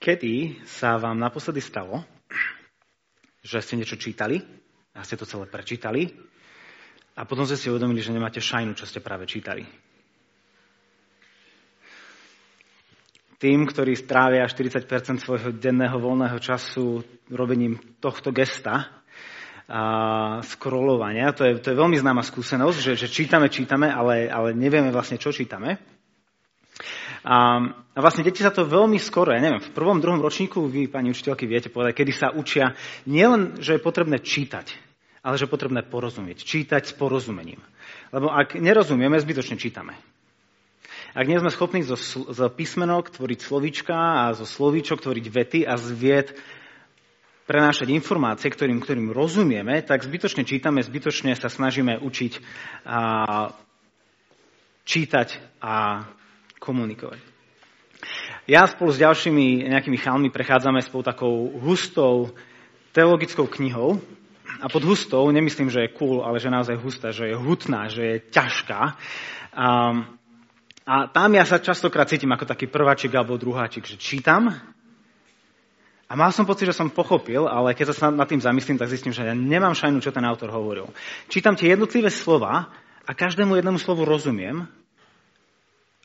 Kedy sa vám naposledy stalo, že ste niečo čítali a ste to celé prečítali a potom ste si uvedomili, že nemáte šajnu, čo ste práve čítali? Tým, ktorí strávia 40% svojho denného voľného času robením tohto gesta, a scrollovania. To je, to je veľmi známa skúsenosť, že, že čítame, čítame, ale, ale nevieme vlastne, čo čítame. A, vlastne deti sa to veľmi skoro, ja neviem, v prvom, druhom ročníku vy, pani učiteľky, viete povedať, kedy sa učia nielen, že je potrebné čítať, ale že je potrebné porozumieť. Čítať s porozumením. Lebo ak nerozumieme, zbytočne čítame. Ak nie sme schopní zo, zo písmenok tvoriť slovíčka a zo slovíčok tvoriť vety a z vied prenášať informácie, ktorým, ktorým rozumieme, tak zbytočne čítame, zbytočne sa snažíme učiť a čítať a komunikovať. Ja spolu s ďalšími nejakými chalmi prechádzame spolu takou hustou teologickou knihou. A pod hustou nemyslím, že je cool, ale že naozaj hustá, že je hutná, že je ťažká. A, a tam ja sa častokrát cítim ako taký prváčik alebo druháčik, že čítam a mal som pocit, že som pochopil, ale keď sa nad tým zamyslím, tak zistím, že ja nemám šajnu, čo ten autor hovoril. Čítam tie jednotlivé slova a každému jednému slovu rozumiem,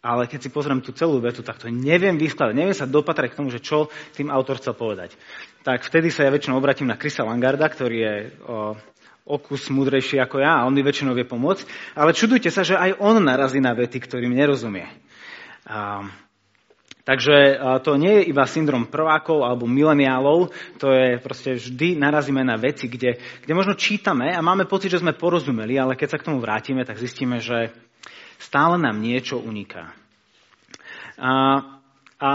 ale keď si pozriem tú celú vetu, tak to neviem vyskladať, neviem sa dopatrať k tomu, že čo tým autor chcel povedať. Tak vtedy sa ja väčšinou obratím na Krisa Langarda, ktorý je o, okus múdrejší ako ja a on mi väčšinou vie pomôcť. Ale čudujte sa, že aj on narazí na vety, ktorým nerozumie. A, Takže to nie je iba syndrom prvákov alebo mileniálov, to je proste vždy narazíme na veci, kde, kde možno čítame a máme pocit, že sme porozumeli, ale keď sa k tomu vrátime, tak zistíme, že stále nám niečo uniká. A, a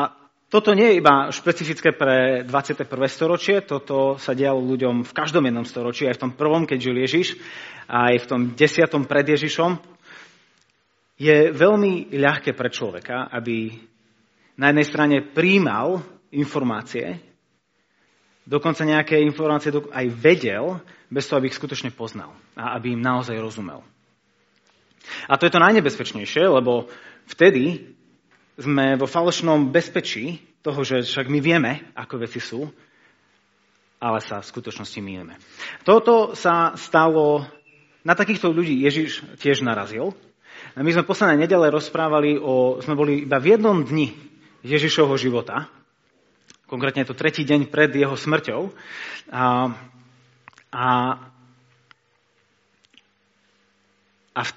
toto nie je iba špecifické pre 21. storočie, toto sa dialo ľuďom v každom jednom storočí, aj v tom prvom, keď žil Ježiš, aj v tom desiatom pred Ježišom. Je veľmi ľahké pre človeka, aby na jednej strane príjmal informácie, dokonca nejaké informácie aj vedel, bez toho, aby ich skutočne poznal a aby im naozaj rozumel. A to je to najnebezpečnejšie, lebo vtedy sme vo falošnom bezpečí toho, že však my vieme, ako veci sú, ale sa v skutočnosti mýlime. Toto sa stalo, na takýchto ľudí Ježiš tiež narazil. My sme posledné nedele rozprávali o, sme boli iba v jednom dni Ježišovho života. Konkrétne je to tretí deň pred jeho smrťou. A, a, a v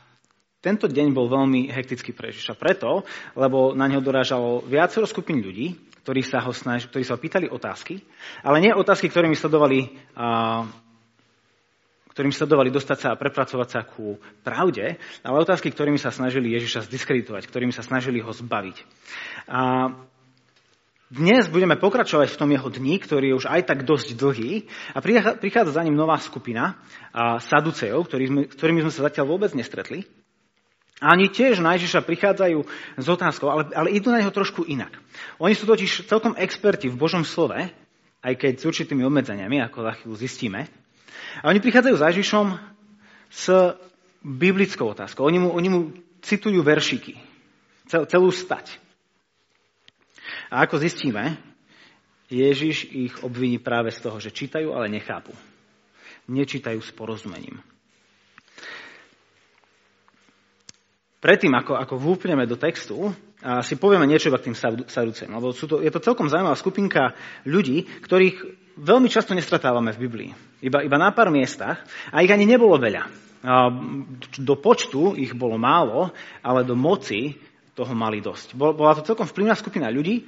tento deň bol veľmi hektický pre Ježiša. Preto, lebo na neho dorážalo viacero skupín ľudí, ktorí sa ho, snaž, ktorí sa ho pýtali otázky, ale nie otázky, ktorými sledovali a, ktorým sledovali dostať sa a prepracovať sa ku pravde, ale otázky, ktorými sa snažili Ježiša zdiskreditovať, ktorými sa snažili ho zbaviť. A dnes budeme pokračovať v tom jeho dni, ktorý je už aj tak dosť dlhý a prichádza za ním nová skupina saducejov, s ktorými sme sa zatiaľ vôbec nestretli. Oni tiež na Ježiša prichádzajú s otázkou, ale, ale idú na neho trošku inak. Oni sú totiž celkom experti v Božom slove, aj keď s určitými obmedzeniami, ako za chvíľu zistíme. A oni prichádzajú za Ježišom s biblickou otázkou. Oni mu, oni mu citujú veršiky, cel, celú stať. A ako zistíme, Ježiš ich obviní práve z toho, že čítajú, ale nechápu. Nečítajú s porozumením. Predtým, ako, ako vúpneme do textu, a si povieme niečo k tým Saducem, lebo sú to, je to celkom zaujímavá skupinka ľudí, ktorých veľmi často nestratávame v Biblii. Iba, iba na pár miestach a ich ani nebolo veľa. Do počtu ich bolo málo, ale do moci toho mali dosť. Bola to celkom vplyvná skupina ľudí,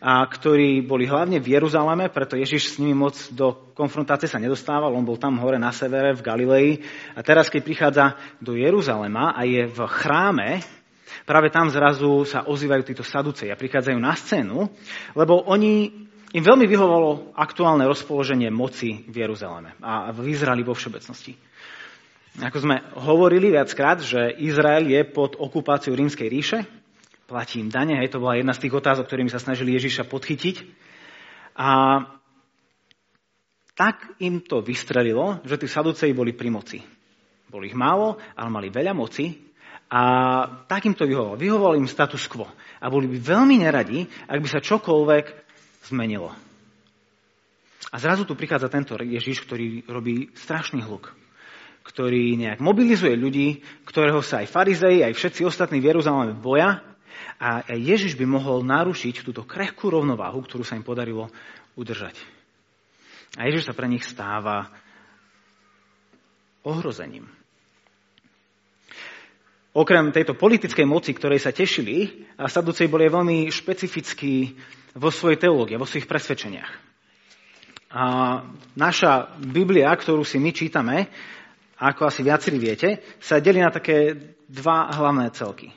a ktorí boli hlavne v Jeruzaleme, preto Ježiš s nimi moc do konfrontácie sa nedostával, on bol tam hore na severe v Galilei. A teraz, keď prichádza do Jeruzalema a je v chráme, práve tam zrazu sa ozývajú títo saducej a prichádzajú na scénu, lebo oni, im veľmi vyhovalo aktuálne rozpoloženie moci v Jeruzaleme a v Izraeli vo všeobecnosti. Ako sme hovorili viackrát, že Izrael je pod okupáciou rímskej ríše, platí im dane, hej, to bola jedna z tých otázok, ktorými sa snažili Ježiša podchytiť. A tak im to vystrelilo, že tí saduceji boli pri moci. Boli ich málo, ale mali veľa moci a tak im to vyhovovalo. Vyhovovalo im status quo. A boli by veľmi neradi, ak by sa čokoľvek zmenilo. A zrazu tu prichádza tento Ježiš, ktorý robí strašný hluk ktorý nejak mobilizuje ľudí, ktorého sa aj farizei, aj všetci ostatní v Jeruzaleme boja. A Ježiš by mohol narušiť túto krehkú rovnováhu, ktorú sa im podarilo udržať. A Ježiš sa pre nich stáva ohrozením. Okrem tejto politickej moci, ktorej sa tešili, a Saducej boli veľmi špecifickí vo svojej teológii, vo svojich presvedčeniach. A naša Biblia, ktorú si my čítame, ako asi viacerí viete, sa delí na také dva hlavné celky.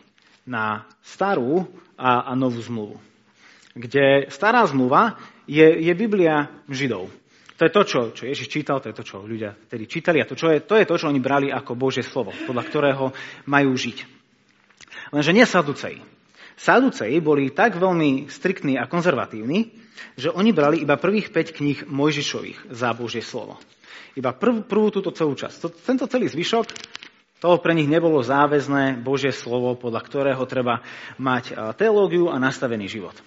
Na starú a, a novú zmluvu. Kde stará zmluva je, je Biblia Židov. To je to, čo, čo Ježiš čítal, to je to, čo ľudia vtedy čítali a to, čo je, to je to, čo oni brali ako Božie slovo, podľa ktorého majú žiť. Lenže nie Saduceji. Saduceji boli tak veľmi striktní a konzervatívni, že oni brali iba prvých 5 kníh Mojžišových za Božie slovo. Iba prv, prvú túto celú časť. Tento celý zvyšok, toho pre nich nebolo záväzné Božie slovo, podľa ktorého treba mať teológiu a nastavený život.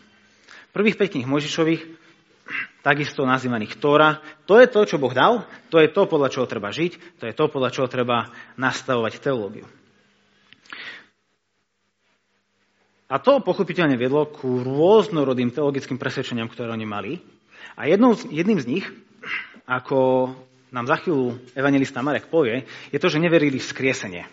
Prvých 5 kníh Mojžišových takisto nazývaných Tóra. To je to, čo Boh dal, to je to, podľa čoho treba žiť, to je to, podľa čoho treba nastavovať teológiu. A to pochopiteľne viedlo ku rôznorodým teologickým presvedčeniam, ktoré oni mali. A jednou, jedným z nich, ako nám za chvíľu evangelista Marek povie, je to, že neverili v skriesenie.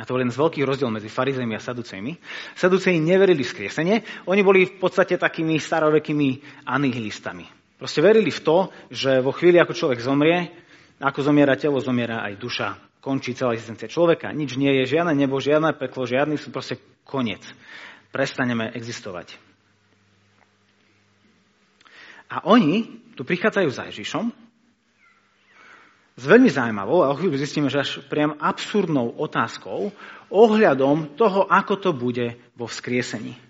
A to bol jeden z veľkých rozdiel medzi farizejmi a saducejmi. Saduceji neverili v skriesenie, oni boli v podstate takými starovekými anihilistami. Proste verili v to, že vo chvíli, ako človek zomrie, ako zomiera telo, zomiera aj duša. Končí celá existencia človeka. Nič nie je, žiadne nebo, žiadne peklo, žiadny sú proste koniec. Prestaneme existovať. A oni tu prichádzajú za Ježišom s veľmi zaujímavou a o chvíľu zistíme, že až priam absurdnou otázkou ohľadom toho, ako to bude vo vzkriesení.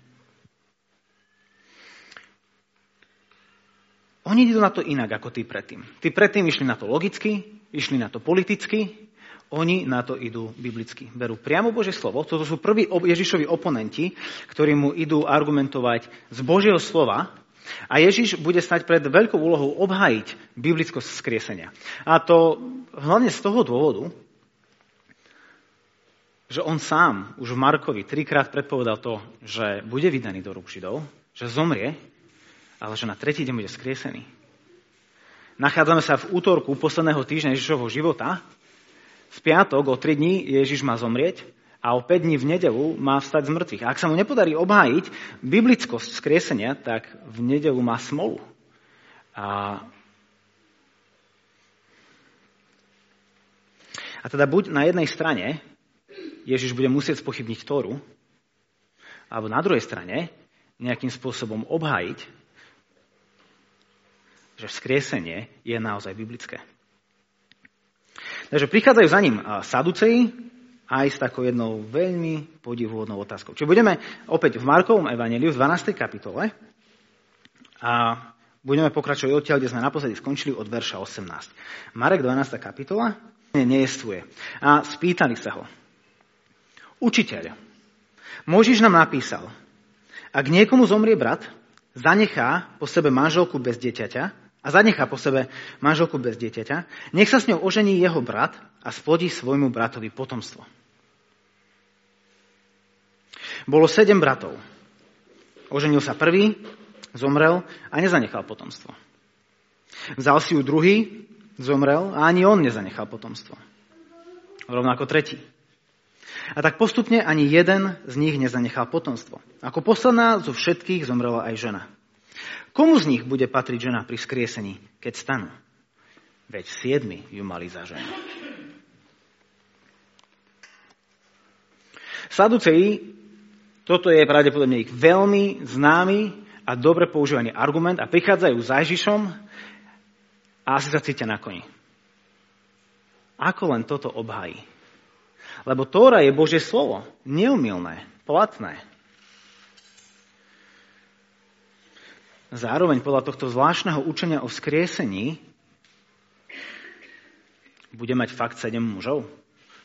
Oni idú na to inak ako tí predtým. Tí predtým išli na to logicky, išli na to politicky, oni na to idú biblicky. Berú priamo Božie slovo. Toto sú prví Ježišovi oponenti, ktorí mu idú argumentovať z Božieho slova a Ježiš bude stať pred veľkou úlohou obhájiť biblickosť skriesenia. A to hlavne z toho dôvodu, že on sám už v Markovi trikrát predpovedal to, že bude vydaný do rúk Židov, že zomrie, ale že na tretí deň bude skriesený. Nachádzame sa v útorku posledného týždňa Ježišovho života. V piatok o tri dní Ježiš má zomrieť a o 5 dní v nedelu má vstať z mŕtvych. A ak sa mu nepodarí obhájiť biblickosť skriesenia, tak v nedelu má smolu. A, a teda buď na jednej strane Ježiš bude musieť spochybniť Tóru, alebo na druhej strane nejakým spôsobom obhájiť, že vzkriesenie je naozaj biblické. Takže prichádzajú za ním saduceji, aj s takou jednou veľmi podivuhodnou otázkou. Čiže budeme opäť v Markovom evaneliu v 12. kapitole a budeme pokračovať odtiaľ, kde sme naposledy skončili od verša 18. Marek 12. kapitola nejestvuje. A spýtali sa ho. Učiteľ, Možiš nám napísal, ak niekomu zomrie brat, zanechá po sebe manželku bez dieťaťa a zanechá po sebe manželku bez dieťaťa, nech sa s ňou ožení jeho brat a splodí svojmu bratovi potomstvo. Bolo sedem bratov. Oženil sa prvý, zomrel a nezanechal potomstvo. Vzal si ju druhý, zomrel a ani on nezanechal potomstvo. Rovnako tretí. A tak postupne ani jeden z nich nezanechal potomstvo. Ako posledná zo všetkých zomrela aj žena. Komu z nich bude patriť žena pri skriesení, keď stanú? Veď siedmi ju mali za ženu. Saduceji toto je pravdepodobne ich veľmi známy a dobre používaný argument a prichádzajú za Ježišom a asi sa cítia na koni. Ako len toto obhají? Lebo Tóra je Božie slovo, neumilné, platné. Zároveň podľa tohto zvláštneho učenia o vzkriesení bude mať fakt sedem mužov.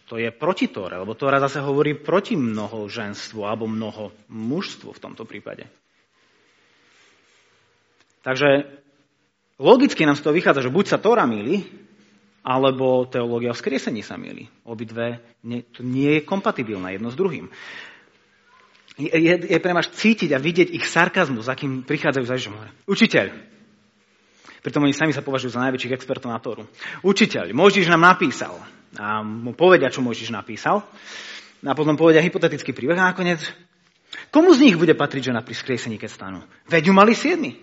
To je proti Tóre, lebo Tóra zase hovorí proti mnoho ženstvu alebo mnoho mužstvu v tomto prípade. Takže logicky nám z toho vychádza, že buď sa Tóra míli, alebo teológia o skriesení sa míli. Obidve to nie je kompatibilné jedno s druhým. Je, je, je pre vás cítiť a vidieť ich sarkazmus, akým prichádzajú za Ježišom. Učiteľ. Pritom oni sami sa považujú za najväčších expertov na Tóru. Učiteľ, Možiš nám napísal. A mu povedia, čo Možiš napísal. A potom povedia hypotetický príbeh a nakoniec Komu z nich bude patriť žena pri skriesení, keď stanú? Veď ju mali siedmi.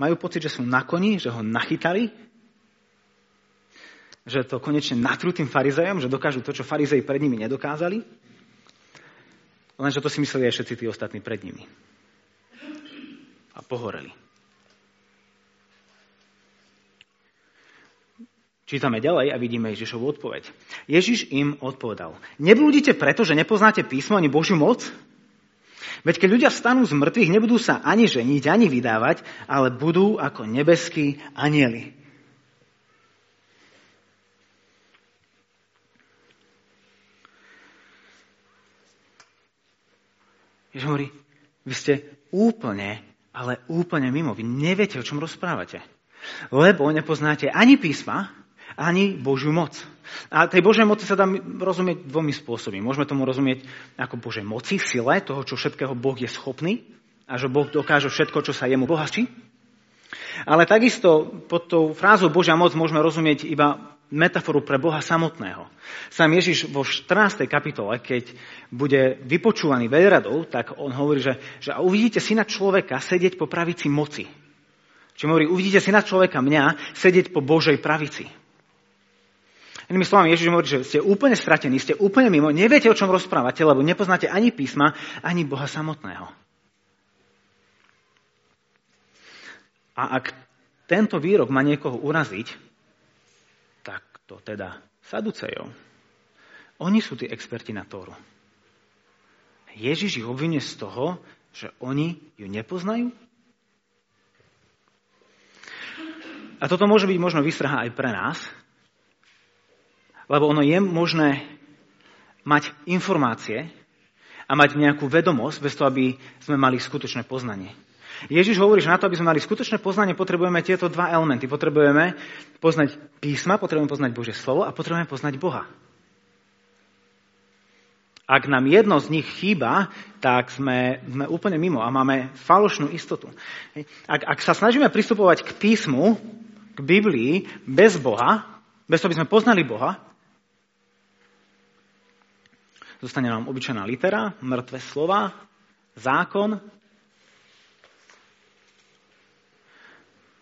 Majú pocit, že sú na koni, že ho nachytali, že to konečne natrú tým farizejom, že dokážu to, čo farizeji pred nimi nedokázali. Lenže to si mysleli aj všetci tí ostatní pred nimi. A pohoreli. Čítame ďalej a vidíme Ježišovu odpoveď. Ježiš im odpovedal. Neblúdite preto, že nepoznáte písmo ani Božiu moc? Veď keď ľudia vstanú z mŕtvych, nebudú sa ani ženiť, ani vydávať, ale budú ako nebeskí anieli. Ježiš hovorí, vy ste úplne, ale úplne mimo. Vy neviete, o čom rozprávate. Lebo nepoznáte ani písma, ani Božiu moc. A tej Božej moci sa dá rozumieť dvomi spôsobmi. Môžeme tomu rozumieť ako Božej moci, sile, toho, čo všetkého Boh je schopný a že Boh dokáže všetko, čo sa jemu bohačí. Ale takisto pod tou frázou Božia moc môžeme rozumieť iba metaforu pre Boha samotného. Sám Ježiš vo 14. kapitole, keď bude vypočúvaný veľradou, tak on hovorí, že, že uvidíte syna človeka sedieť po pravici moci. Čiže hovorí, uvidíte syna človeka mňa sedieť po Božej pravici. Inými slovami, Ježiš hovorí, že ste úplne stratení, ste úplne mimo, neviete, o čom rozprávate, lebo nepoznáte ani písma, ani Boha samotného. A ak tento výrok má niekoho uraziť, tak to teda Saducejov. Oni sú tí experti na Tóru. Ježiš ich obvinie z toho, že oni ju nepoznajú? A toto môže byť možno vystraha aj pre nás, lebo ono je možné mať informácie a mať nejakú vedomosť bez toho, aby sme mali skutočné poznanie. Ježiš hovorí, že na to, aby sme mali skutočné poznanie, potrebujeme tieto dva elementy. Potrebujeme poznať písma, potrebujeme poznať Božie slovo a potrebujeme poznať Boha. Ak nám jedno z nich chýba, tak sme, sme úplne mimo a máme falošnú istotu. Ak, ak sa snažíme pristupovať k písmu, k Biblii, bez Boha, bez toho, aby sme poznali Boha, Zostane nám obyčajná litera, mŕtve slova, zákon,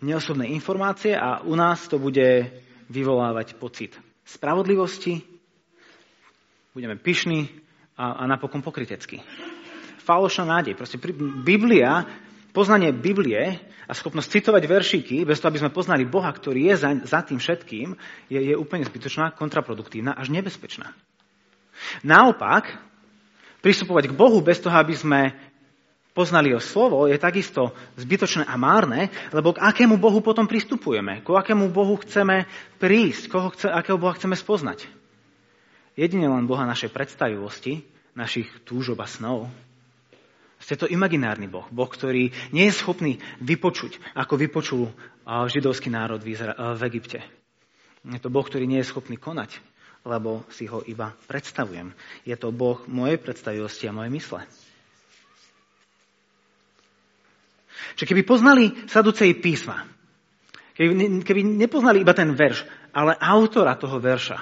neosobné informácie a u nás to bude vyvolávať pocit spravodlivosti, budeme pyšní a, a napokon pokrytecký. Falošná nádej. Proste Biblia, poznanie Biblie a schopnosť citovať veršíky, bez toho, aby sme poznali Boha, ktorý je za, za tým všetkým, je, je úplne zbytočná, kontraproduktívna, až nebezpečná. Naopak, pristupovať k Bohu bez toho, aby sme poznali jeho slovo, je takisto zbytočné a márne, lebo k akému Bohu potom pristupujeme? K akému Bohu chceme prísť? Koho chce, akého Boha chceme spoznať? Jedine len Boha našej predstavivosti, našich túžob a snov. Ste to imaginárny Boh. Boh, ktorý nie je schopný vypočuť, ako vypočul židovský národ v Egypte. Je to Boh, ktorý nie je schopný konať lebo si ho iba predstavujem. Je to Boh mojej predstavivosti a mojej mysle. Čiže keby poznali saducej písma, keby, keby nepoznali iba ten verš, ale autora toho verša,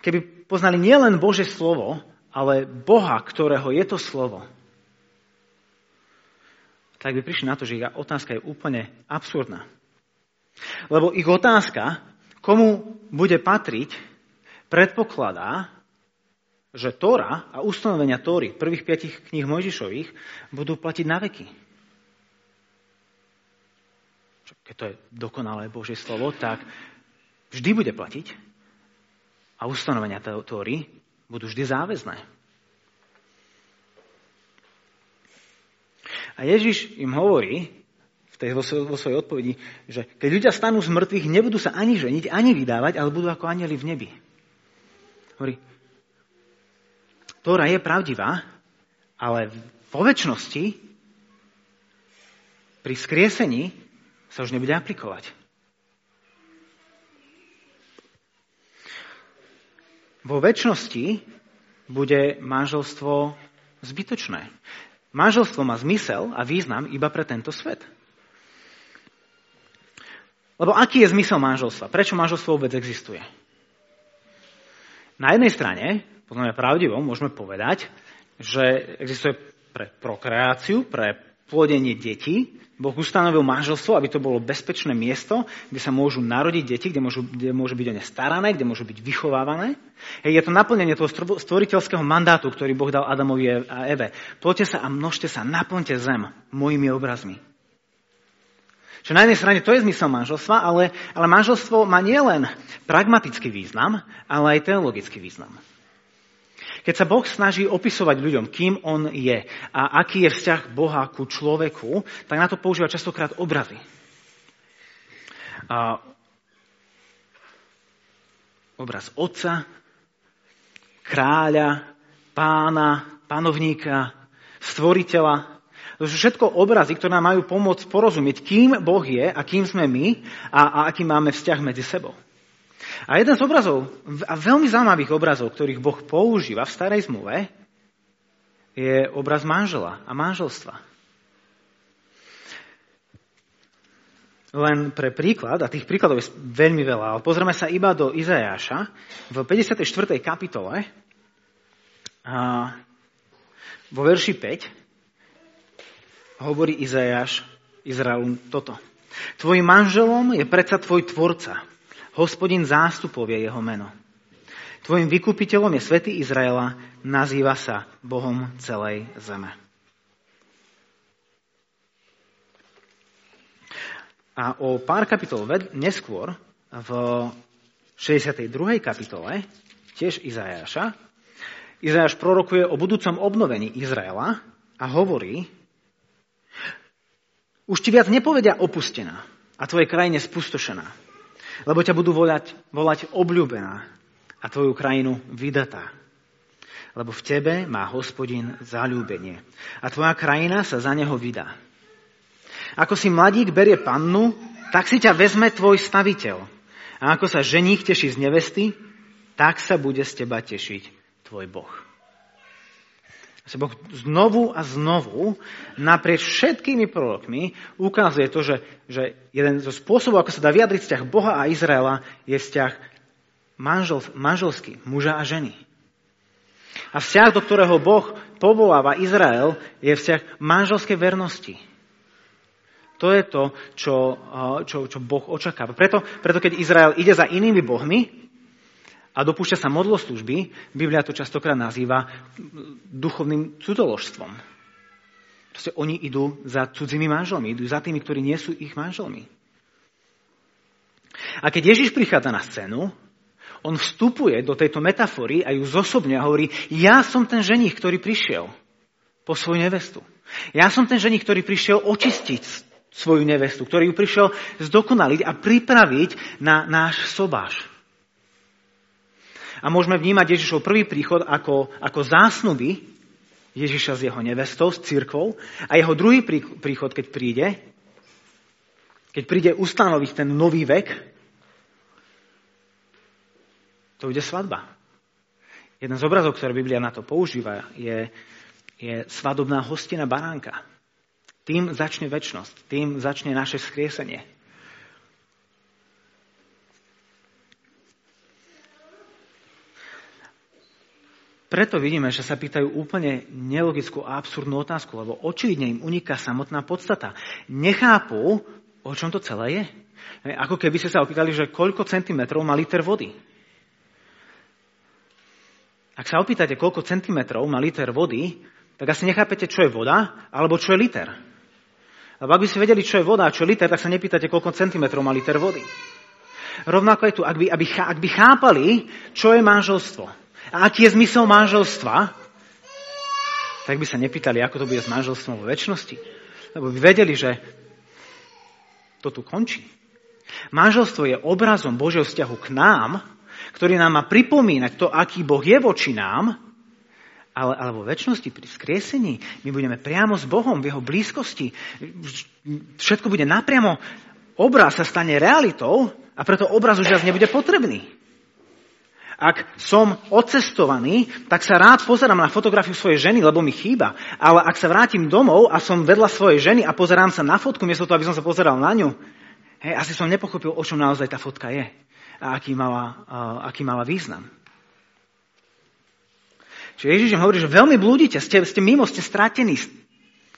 keby poznali nielen Bože slovo, ale Boha, ktorého je to slovo, tak by prišli na to, že ich otázka je úplne absurdná. Lebo ich otázka komu bude patriť, predpokladá, že Tóra a ustanovenia Tóry, prvých piatich kníh Mojžišových, budú platiť na veky. Keď to je dokonalé Božie slovo, tak vždy bude platiť a ustanovenia Tóry budú vždy záväzné. A Ježiš im hovorí, tej, vo, vo svojej odpovedi, že keď ľudia stanú z mŕtvych, nebudú sa ani ženiť, ani vydávať, ale budú ako anieli v nebi. Hovorí, Tóra je pravdivá, Ale vo väčšnosti pri skriesení sa už nebude aplikovať. Vo väčšnosti bude manželstvo zbytočné. Manželstvo má zmysel a význam iba pre tento svet. Lebo aký je zmysel manželstva? Prečo manželstvo vôbec existuje? Na jednej strane, podľa mňa pravdivo, môžeme povedať, že existuje pre prokreáciu, pre plodenie detí. Boh ustanovil manželstvo, aby to bolo bezpečné miesto, kde sa môžu narodiť deti, kde môžu, kde môžu byť o ne starané, kde môžu byť vychovávané. Hej, je to naplnenie toho stvoriteľského mandátu, ktorý Boh dal Adamovi a Eve. Ploďte sa a množte sa, naplňte zem mojimi obrazmi. Čo na jednej strane to je zmysel manželstva, ale, ale manželstvo má nielen pragmatický význam, ale aj teologický význam. Keď sa Boh snaží opisovať ľuďom, kým On je a aký je vzťah Boha ku človeku, tak na to používa častokrát obrazy. A obraz otca, kráľa, pána, panovníka, stvoriteľa. To sú všetko obrazy, ktoré nám majú pomôcť porozumieť, kým Boh je a kým sme my a, a aký máme vzťah medzi sebou. A jeden z obrazov, a veľmi zaujímavých obrazov, ktorých Boh používa v starej zmluve, je obraz manžela a manželstva. Len pre príklad, a tých príkladov je veľmi veľa, ale pozrieme sa iba do Izajáša v 54. kapitole a vo verši 5 hovorí Izajáš Izraelu toto. Tvojim manželom je predsa tvoj tvorca, Hospodin zástupov je jeho meno. Tvojim vykupiteľom je Svetý Izraela, nazýva sa Bohom celej zeme. A o pár kapitol neskôr, v 62. kapitole, tiež Izajaša, Izajaš prorokuje o budúcom obnovení Izraela a hovorí, už ti viac nepovedia opustená a tvoje krajine spustošená lebo ťa budú volať, volať obľúbená a tvoju krajinu vydatá. Lebo v tebe má hospodin zalúbenie a tvoja krajina sa za neho vydá. Ako si mladík berie pannu, tak si ťa vezme tvoj staviteľ. A ako sa ženík teší z nevesty, tak sa bude z teba tešiť tvoj Boh sa Boh znovu a znovu naprieč všetkými prorokmi ukazuje to, že, že jeden zo spôsobov, ako sa dá vyjadriť vzťah Boha a Izraela, je vzťah manžel, manželský, muža a ženy. A vzťah, do ktorého Boh povoláva Izrael, je vzťah manželskej vernosti. To je to, čo, čo, čo Boh očakáva. Preto, preto keď Izrael ide za inými bohmi, a dopúšťa sa modloslužby, Biblia to častokrát nazýva duchovným cudoložstvom. Proste oni idú za cudzými manželmi, idú za tými, ktorí nie sú ich manželmi. A keď Ježiš prichádza na scénu, on vstupuje do tejto metafory a ju zosobne a hovorí, ja som ten ženich, ktorý prišiel po svoju nevestu. Ja som ten ženich, ktorý prišiel očistiť svoju nevestu, ktorý ju prišiel zdokonaliť a pripraviť na náš sobáš. A môžeme vnímať Ježišov prvý príchod ako, ako zásnuby Ježiša s jeho nevestou, s církvou a jeho druhý príchod, keď príde, keď príde ustanoviť ten nový vek, to bude svadba. Jeden z obrazov, ktoré Biblia na to používa, je, je svadobná hostina baránka. Tým začne väčnosť, tým začne naše skriesenie. Preto vidíme, že sa pýtajú úplne nelogickú a absurdnú otázku, lebo očividne im uniká samotná podstata. Nechápu, o čom to celé je. Ako keby ste sa opýtali, že koľko centimetrov má liter vody. Ak sa opýtate, koľko centimetrov má liter vody, tak asi nechápete, čo je voda, alebo čo je liter. Lebo ak by ste vedeli, čo je voda a čo je liter, tak sa nepýtate, koľko centimetrov má liter vody. Rovnako je tu, ak by, aby, ak by chápali, čo je manželstvo, a aký je zmysel manželstva, tak by sa nepýtali, ako to bude s manželstvom vo väčšnosti. Lebo by vedeli, že to tu končí. Manželstvo je obrazom Božieho vzťahu k nám, ktorý nám má pripomínať to, aký Boh je voči nám ale, ale vo väčšnosti pri skriesení my budeme priamo s Bohom v jeho blízkosti. Všetko bude napriamo. Obraz sa stane realitou a preto obraz už nebude potrebný. Ak som odcestovaný, tak sa rád pozerám na fotografiu svojej ženy, lebo mi chýba. Ale ak sa vrátim domov a som vedľa svojej ženy a pozerám sa na fotku, miesto toho, aby som sa pozeral na ňu, hej, asi som nepochopil, o čom naozaj tá fotka je a aký mala, uh, aký mala význam. Čiže Ježiš im hovorí, že veľmi blúdite, ste, ste mimo, ste stratení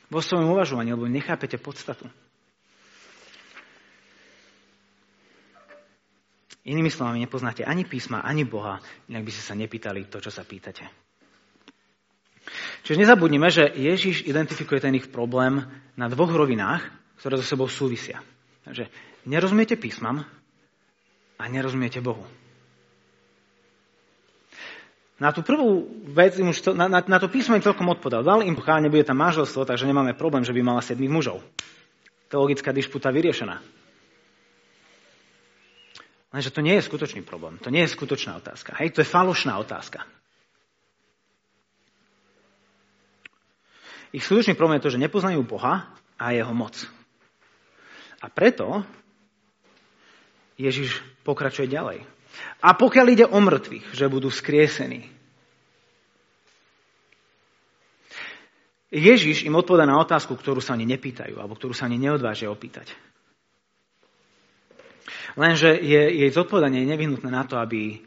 vo svojom uvažovaní, lebo nechápete podstatu. Inými slovami, nepoznáte ani písma, ani Boha, inak by ste sa nepýtali to, čo sa pýtate. Čiže nezabudnime, že Ježiš identifikuje ten ich problém na dvoch rovinách, ktoré so sebou súvisia. Takže nerozumiete písmam a nerozumiete Bohu. Na tú prvú vec, im už to, na, na, na to písmo im celkom odpovedal. Dal im pochá, nebude tam manželstvo, takže nemáme problém, že by mala sedmých mužov. Teologická dišputa vyriešená. Lenže to nie je skutočný problém. To nie je skutočná otázka. Hej, to je falošná otázka. Ich skutočný problém je to, že nepoznajú Boha a jeho moc. A preto Ježiš pokračuje ďalej. A pokiaľ ide o mŕtvych, že budú skriesení, Ježiš im odpoveda na otázku, ktorú sa ani nepýtajú, alebo ktorú sa ani neodvážia opýtať. Lenže je, jej zodpovedanie je nevyhnutné na to, aby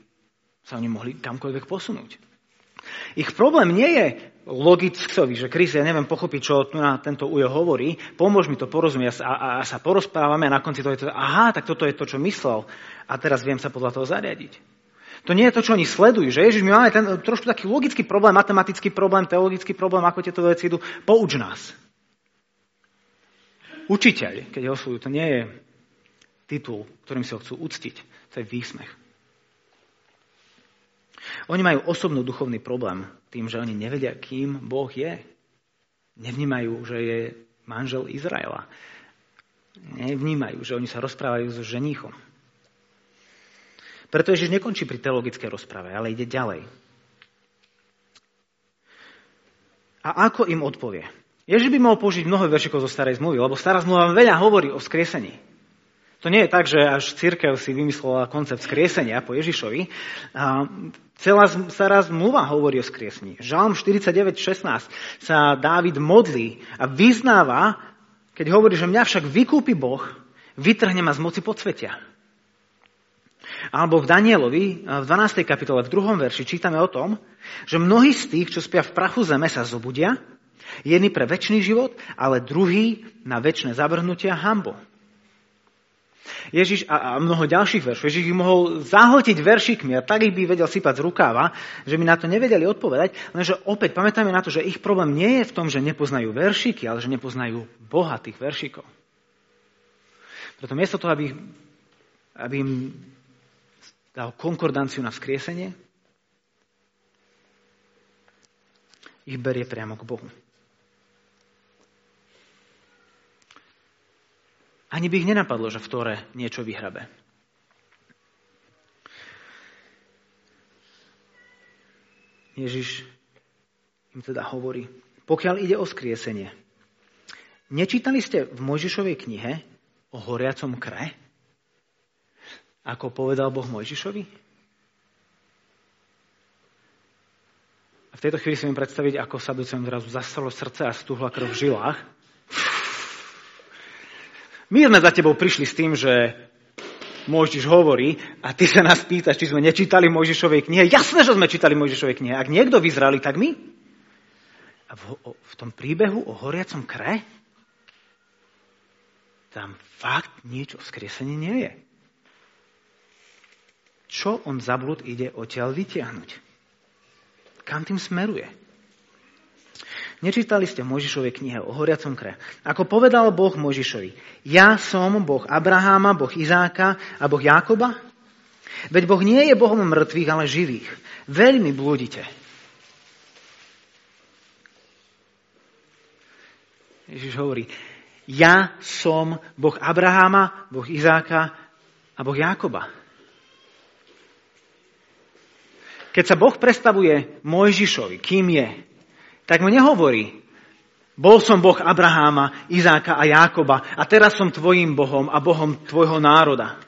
sa oni mohli kamkoľvek posunúť. Ich problém nie je logický, že Kris, ja neviem pochopiť, čo tu na tento ujo hovorí, pomôž mi to porozumieť a, a, a sa porozprávame a na konci to je to, aha, tak toto je to, čo myslel a teraz viem sa podľa toho zariadiť. To nie je to, čo oni sledujú, že Ježiš, my máme ten trošku taký logický problém, matematický problém, teologický problém, ako tieto veci idú, pouč nás. Učiteľ, keď ho oslujú, to nie je titul, ktorým si ho chcú uctiť. To je výsmech. Oni majú osobný duchovný problém tým, že oni nevedia, kým Boh je. Nevnímajú, že je manžel Izraela. Nevnímajú, že oni sa rozprávajú so ženíchom. Preto Ježiš nekončí pri teologickej rozprave, ale ide ďalej. A ako im odpovie? Ježiš by mohol použiť mnoho veršikov zo starej zmluvy, lebo stará zmluva veľa hovorí o skriesení. To nie je tak, že až církev si vymyslela koncept skriesenia po Ježišovi. A celá stará zmluva hovorí o skriesení. Žalm 49.16 sa Dávid modlí a vyznáva, keď hovorí, že mňa však vykúpi Boh, vytrhne ma z moci podsvetia. Alebo v Danielovi, v 12. kapitole, v druhom verši čítame o tom, že mnohí z tých, čo spia v prachu zeme, sa zobudia, jedni pre väčší život, ale druhý na väčšie zavrhnutia hambo. Ježiš a, a mnoho ďalších veršov. Ježiš ich mohol zahltiť veršikmi a tak ich by vedel sypať z rukáva, že by na to nevedeli odpovedať, lenže opäť pamätajme na to, že ich problém nie je v tom, že nepoznajú veršiky, ale že nepoznajú Boha tých veršikov. Preto miesto toho, aby, aby im dal konkordanciu na vzkriesenie, ich berie priamo k Bohu. Ani by ich nenapadlo, že v Tore niečo vyhrabe. Ježiš im teda hovorí, pokiaľ ide o skriesenie, nečítali ste v Mojžišovej knihe o horiacom kre? Ako povedal Boh Mojžišovi? A v tejto chvíli si viem predstaviť, ako sa do zrazu zastalo srdce a stúhla krv v žilách. My sme za tebou prišli s tým, že Mojžiš hovorí a ty sa nás pýtaš, či sme nečítali Mojžišovej knihe. Jasné, že sme čítali Mojžišovej knihe. Ak niekto vyzrali, tak my. A v, o, v tom príbehu o horiacom kre tam fakt niečo o skriesení nie je. Čo on za blúd ide odtiaľ vytiahnuť? Kam tým smeruje? Nečítali ste v Mojžišovej knihe o horiacom kre. Ako povedal Boh Mojžišovi, ja som Boh Abraháma, Boh Izáka a Boh Jákoba? Veď Boh nie je Bohom mŕtvych, ale živých. Veľmi blúdite. Ježiš hovorí, ja som Boh Abraháma, Boh Izáka a Boh Jákoba. Keď sa Boh predstavuje Mojžišovi, kým je, tak mu nehovorí, bol som Boh Abraháma, Izáka a Jákoba a teraz som tvojim Bohom a Bohom tvojho národa.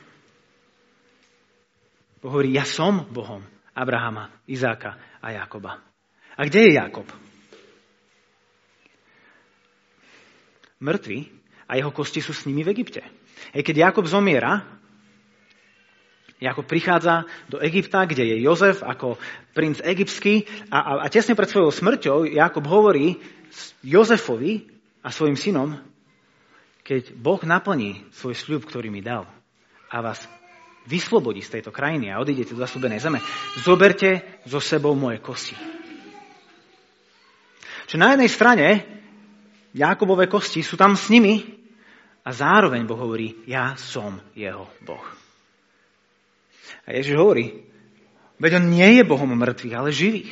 Boh hovorí, ja som Bohom Abraháma, Izáka a Jákoba. A kde je Jákob? Mŕtvy a jeho kosti sú s nimi v Egypte. Hej, keď Jakob zomiera, Jakob prichádza do Egypta, kde je Jozef ako princ egyptský a, a, a tesne pred svojou smrťou Jakob hovorí Jozefovi a svojim synom, keď Boh naplní svoj sľub, ktorý mi dal a vás vyslobodí z tejto krajiny a odídete do zaslúbenej zeme, zoberte so sebou moje kosti. Čiže na jednej strane Jakobové kosti sú tam s nimi a zároveň Boh hovorí, ja som jeho Boh. A Ježiš hovorí, veď on nie je Bohom mŕtvych, ale živých.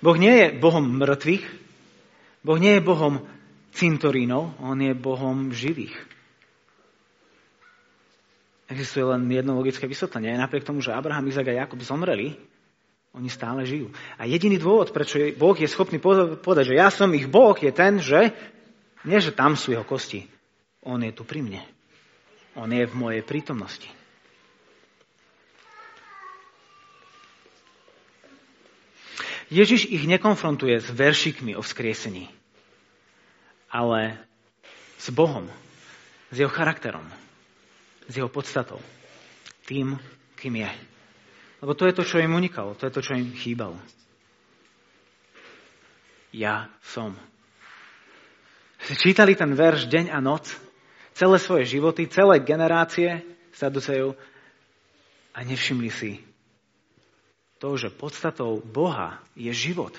Boh nie je Bohom mŕtvych, Boh nie je Bohom cintorínov, on je Bohom živých. Existuje len jedno logické vysvetlenie. Napriek tomu, že Abraham, Izak a Jakub zomreli, oni stále žijú. A jediný dôvod, prečo Boh je schopný povedať, že ja som ich Boh, je ten, že nie, že tam sú jeho kosti. On je tu pri mne. On je v mojej prítomnosti. Ježiš ich nekonfrontuje s veršikmi o vzkriesení, ale s Bohom, s jeho charakterom, s jeho podstatou, tým, kým je. Lebo to je to, čo im unikalo, to je to, čo im chýbalo. Ja som. Čítali ten verš deň a noc, celé svoje životy, celé generácie Saducejú a nevšimli si, to, že podstatou Boha je život.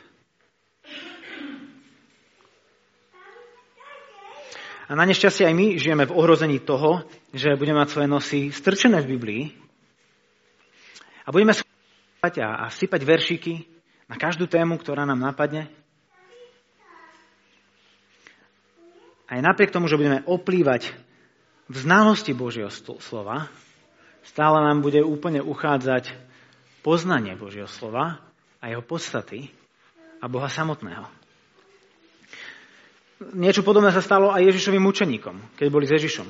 A na nešťastie aj my žijeme v ohrození toho, že budeme mať svoje nosy strčené v Biblii a budeme skúšať a, a sypať veršiky na každú tému, ktorá nám napadne. Aj napriek tomu, že budeme oplývať v znalosti Božieho slova, stále nám bude úplne uchádzať poznanie Božieho slova a jeho podstaty a Boha samotného. Niečo podobné sa stalo aj Ježišovým učeníkom, keď boli s Ježišom.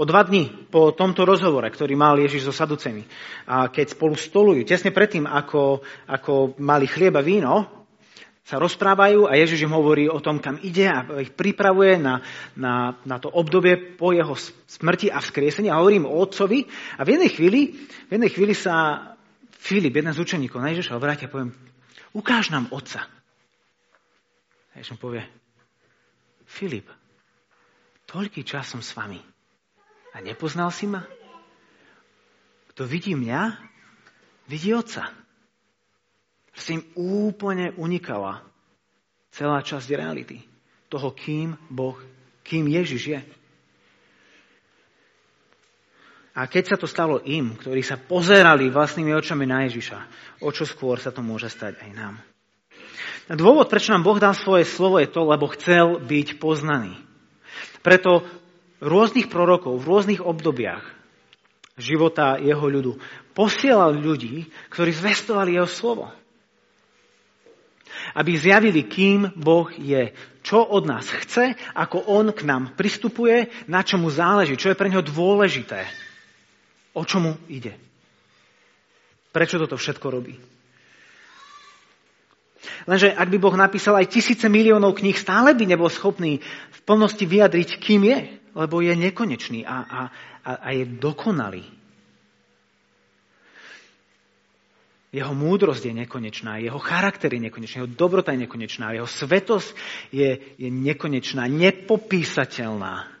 O dva dní po tomto rozhovore, ktorý mal Ježiš so Saducemi, a keď spolu stolujú, tesne predtým, ako, ako mali chlieba víno, sa rozprávajú a Ježiš im hovorí o tom, kam ide a ich pripravuje na, na, na to obdobie po jeho smrti a vzkriesení a hovorím o otcovi a v jednej chvíli, v jednej chvíli sa Filip, jeden z učeníkov, na Ježiša obrátia a poviem, ukáž nám otca. A Ježiš mu povie, Filip, toľký čas som s vami a nepoznal si ma? Kto vidí mňa, vidí otca. S tým úplne unikala celá časť reality. Toho, kým Boh, kým Ježiš je. A keď sa to stalo im, ktorí sa pozerali vlastnými očami na Ježiša, o čo skôr sa to môže stať aj nám. A dôvod, prečo nám Boh dal svoje slovo, je to, lebo chcel byť poznaný. Preto rôznych prorokov v rôznych obdobiach života jeho ľudu posielal ľudí, ktorí zvestovali jeho slovo. Aby zjavili, kým Boh je, čo od nás chce, ako on k nám pristupuje, na čomu záleží, čo je pre neho dôležité O čomu ide? Prečo toto všetko robí? Lenže ak by Boh napísal aj tisíce miliónov kníh, stále by nebol schopný v plnosti vyjadriť, kým je, lebo je nekonečný a, a, a, a je dokonalý. Jeho múdrosť je nekonečná, jeho charakter je nekonečný, jeho dobrota je nekonečná, jeho svetosť je, je nekonečná, nepopísateľná.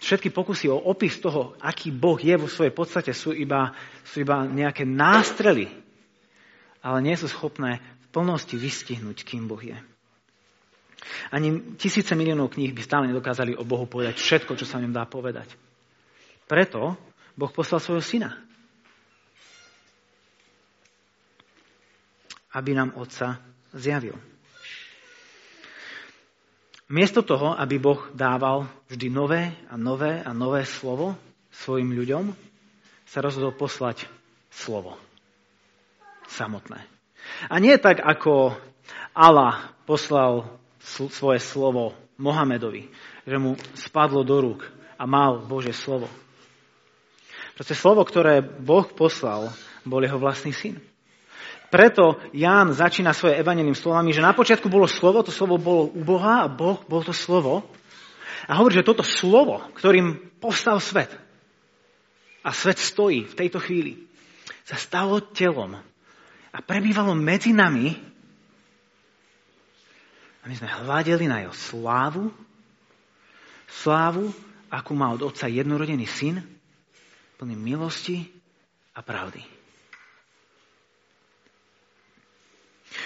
Všetky pokusy o opis toho, aký Boh je vo svojej podstate, sú iba, sú iba nejaké nástrely, ale nie sú schopné v plnosti vystihnúť, kým Boh je. Ani tisíce miliónov kníh by stále nedokázali o Bohu povedať všetko, čo sa im dá povedať. Preto Boh poslal svojho syna. Aby nám Otca zjavil. Miesto toho, aby Boh dával vždy nové a nové a nové slovo svojim ľuďom, sa rozhodol poslať slovo. Samotné. A nie tak, ako Allah poslal svoje slovo Mohamedovi, že mu spadlo do rúk a mal Bože slovo. Proste slovo, ktoré Boh poslal, bol jeho vlastný syn. Preto Ján začína svoje evanelým slovami, že na počiatku bolo slovo, to slovo bolo u Boha a Boh bol to slovo. A hovorí, že toto slovo, ktorým povstal svet a svet stojí v tejto chvíli, sa stalo telom a prebývalo medzi nami a my sme hľadeli na jeho slávu, slávu, akú má od otca jednorodený syn, plný milosti a pravdy.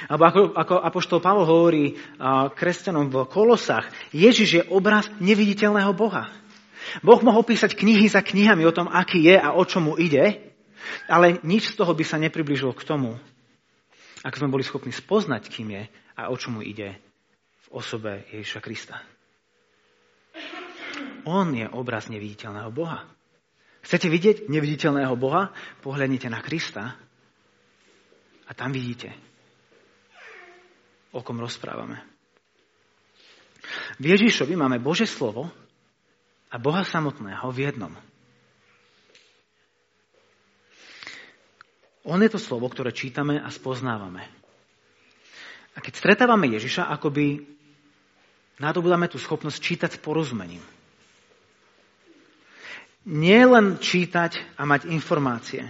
Alebo ako, ako Apoštol Pavol hovorí kresťanom v Kolosách, Ježiš je obraz neviditeľného Boha. Boh mohol písať knihy za knihami o tom, aký je a o čomu ide, ale nič z toho by sa nepribližilo k tomu, ak sme boli schopní spoznať, kým je a o čomu ide v osobe Ježiša Krista. On je obraz neviditeľného Boha. Chcete vidieť neviditeľného Boha? Pohľadnite na Krista a tam vidíte, o kom rozprávame. V Ježišovi máme Bože slovo a Boha samotného v jednom. On je to slovo, ktoré čítame a spoznávame. A keď stretávame Ježiša, akoby nadobudáme tú schopnosť čítať s porozumením. Nie len čítať a mať informácie,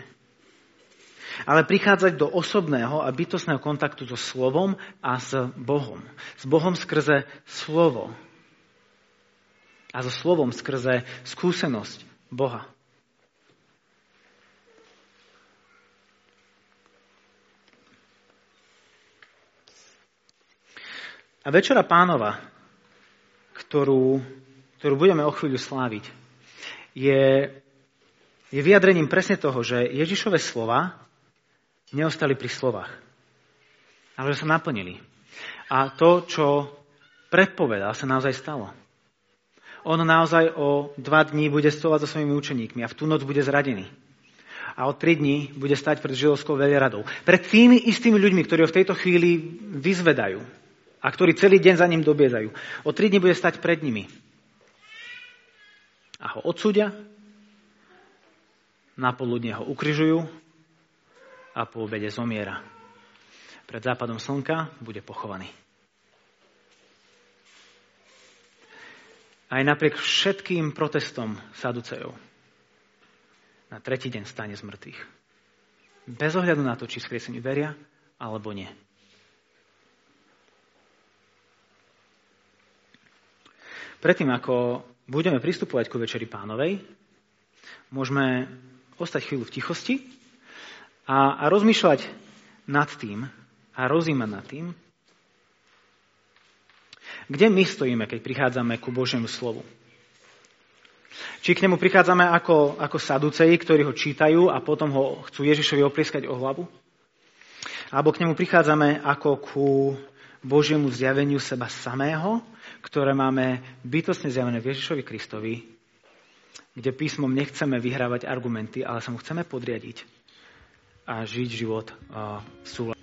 ale prichádzať do osobného a bytostného kontaktu so slovom a s Bohom. S Bohom skrze slovo. A so slovom skrze skúsenosť Boha. A večera pánova, ktorú, ktorú budeme o chvíľu sláviť, je, je vyjadrením presne toho, že Ježišove slova neostali pri slovách, ale že sa naplnili. A to, čo predpovedal, sa naozaj stalo. On naozaj o dva dní bude stovať so svojimi učeníkmi a v tú noc bude zradený. A o tri dní bude stať pred židovskou veľradou. Pred tými istými ľuďmi, ktorí ho v tejto chvíli vyzvedajú a ktorí celý deň za ním dobiedajú. O tri dní bude stať pred nimi. A ho odsúdia, na poludne ho ukryžujú a po obede zomiera. Pred západom slnka bude pochovaný. Aj napriek všetkým protestom saducejov na tretí deň stane z mŕtvych. Bez ohľadu na to, či skriesení veria alebo nie. Predtým, ako budeme pristupovať ku Večeri pánovej, môžeme ostať chvíľu v tichosti a, a rozmýšľať nad tým a rozímať nad tým, kde my stojíme, keď prichádzame ku Božiemu slovu. Či k nemu prichádzame ako, ako saduceji, ktorí ho čítajú a potom ho chcú Ježišovi oplieskať o hlavu? Alebo k nemu prichádzame ako ku Božiemu zjaveniu seba samého, ktoré máme bytostne zjavené v Ježišovi Kristovi, kde písmom nechceme vyhrávať argumenty, ale sa mu chceme podriadiť a žiť život v súlade